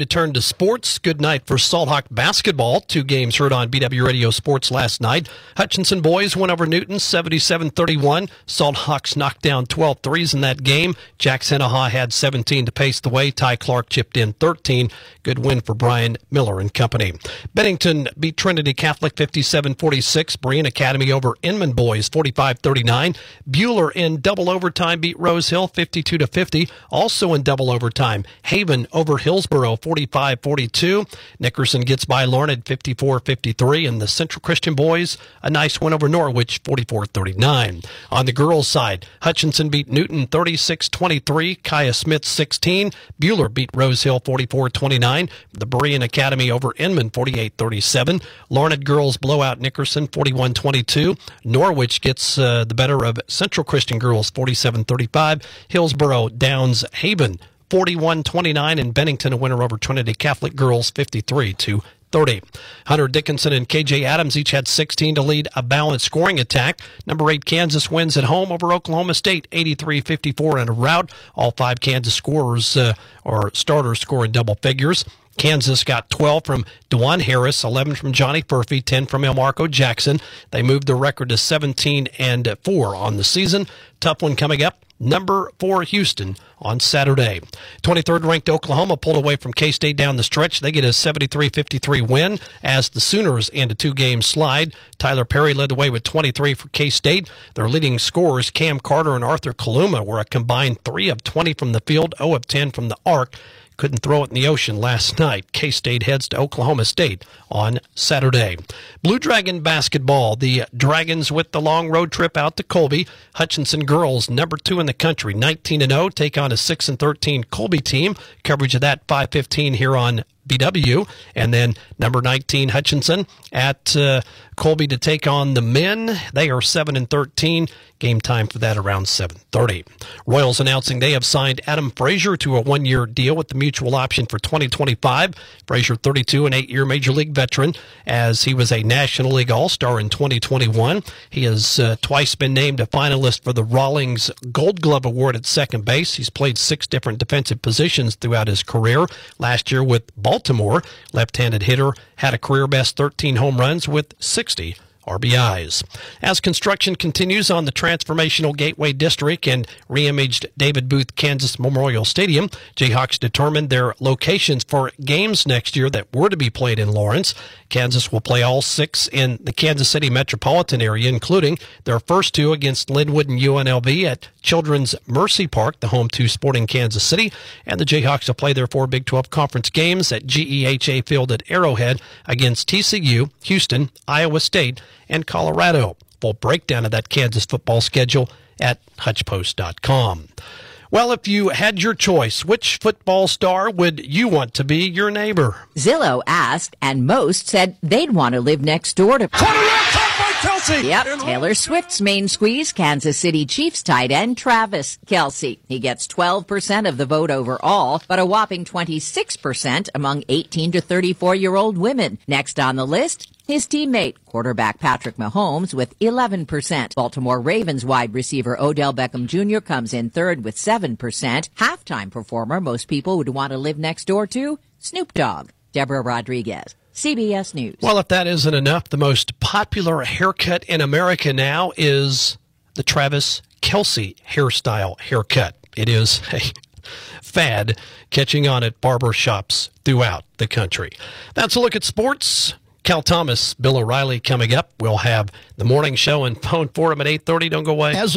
Return to sports. Good night for Salthawk basketball. Two games heard on BW Radio Sports last night. Hutchinson boys went over Newton 77-31. Salthawks knocked down 12 threes in that game. Jack Senaha had 17 to pace the way. Ty Clark chipped in 13. Good win for Brian Miller and company. Bennington beat Trinity Catholic 57-46. Berean Academy over Inman boys 45-39. Buhler in double overtime beat Rose Hill 52 to 50. Also in double overtime, Haven over Hillsboro 45 42. Nickerson gets by Larned 54 53. And the Central Christian boys, a nice win over Norwich 44 39. On the girls' side, Hutchinson beat Newton 36 23. Kaya Smith 16. Buhler beat Rose Hill 44 29. The Berean Academy over Inman 48 37. Larned girls blow out Nickerson 41 22. Norwich gets uh, the better of Central Christian girls 47 35. Hillsboro downs Haven 41 29, and Bennington a winner over Trinity Catholic Girls 53 to 30. Hunter Dickinson and KJ Adams each had 16 to lead a balanced scoring attack. Number 8 Kansas wins at home over Oklahoma State 83-54 in a rout. All five Kansas scorers uh, or starters score in double figures. Kansas got 12 from Dajuan Harris, 11 from Johnny Furphy, 10 from Elmarko Jackson. They moved the record to 17 and 4 on the season. Tough one coming up number four Houston on Saturday. 23rd ranked Oklahoma pulled away from K State down the stretch. They get a 73 53 win as the Sooners end a two game slide. Tylor Perry led the way with 23 for K State. Their leading scorers, Cam Carter and Arthur Kaluma, were a combined 3 of 20 from the field, 0 of 10 from the arc couldn't throw it in the ocean last night. K State heads to Oklahoma State on Saturday. Blue Dragon basketball. The Dragons with the long road trip out to Colby. Hutchinson girls, number two in the country, 19 and 0, take on a 6 and 13 Colby team. Coverage of that 515 here on BW. And then number 19 Hutchinson at uh, Colby to take on the men. They are 7 and 13. Game time for that around 7:30. Royals announcing they have signed Adam Frazier to a one-year deal with the mutual option for 2025. Frazier, 32 an 8-year Major League veteran, as he was a National League All-Star in 2021. He has uh, twice been named a finalist for the Rawlings Gold Glove Award at second base. He's played six different defensive positions throughout his career. Last year with Baltimore, left-handed hitter had a career best 13 home runs with 60 RBIs. As construction continues on the transformational Gateway District and reimaged David Booth Kansas Memorial Stadium, Jayhawks determined their locations for games next year that were to be played in Lawrence. Kansas will play all six in the Kansas City metropolitan area, including their first two against Lindenwood and UNLV at Children's Mercy Park, the home to Sporting Kansas City. And the Jayhawks will play their four Big 12 conference games at GEHA Field at Arrowhead against TCU, Houston, Iowa State, and Colorado. Full breakdown of that Kansas football schedule at HutchPost.com. Well, if you had your choice, which football star would you want to be your neighbor? Zillow asked, and most said they'd want to live next door to. Kelce. Yep, Taylor Swift's main squeeze, Kansas City Chiefs tight end Travis Kelce. He gets 12% of the vote overall, but a whopping 26% among 18 to 34 year old women. Next on the list, his teammate, quarterback Patrick Mahomes, with 11%. Baltimore Ravens wide receiver Odell Beckham Jr. comes in third with 7%. Halftime performer most people would want to live next door to, Snoop Dogg. Deborah Rodriguez. CBS News. Well, if that isn't enough, the most popular haircut in America now is the Travis Kelce hairstyle haircut. It is a fad catching on at barber shops throughout the country. That's a look at sports. Cal Thomas, Bill O'Reilly coming up. We'll have the morning show and phone forum at 8.30. Don't go away. As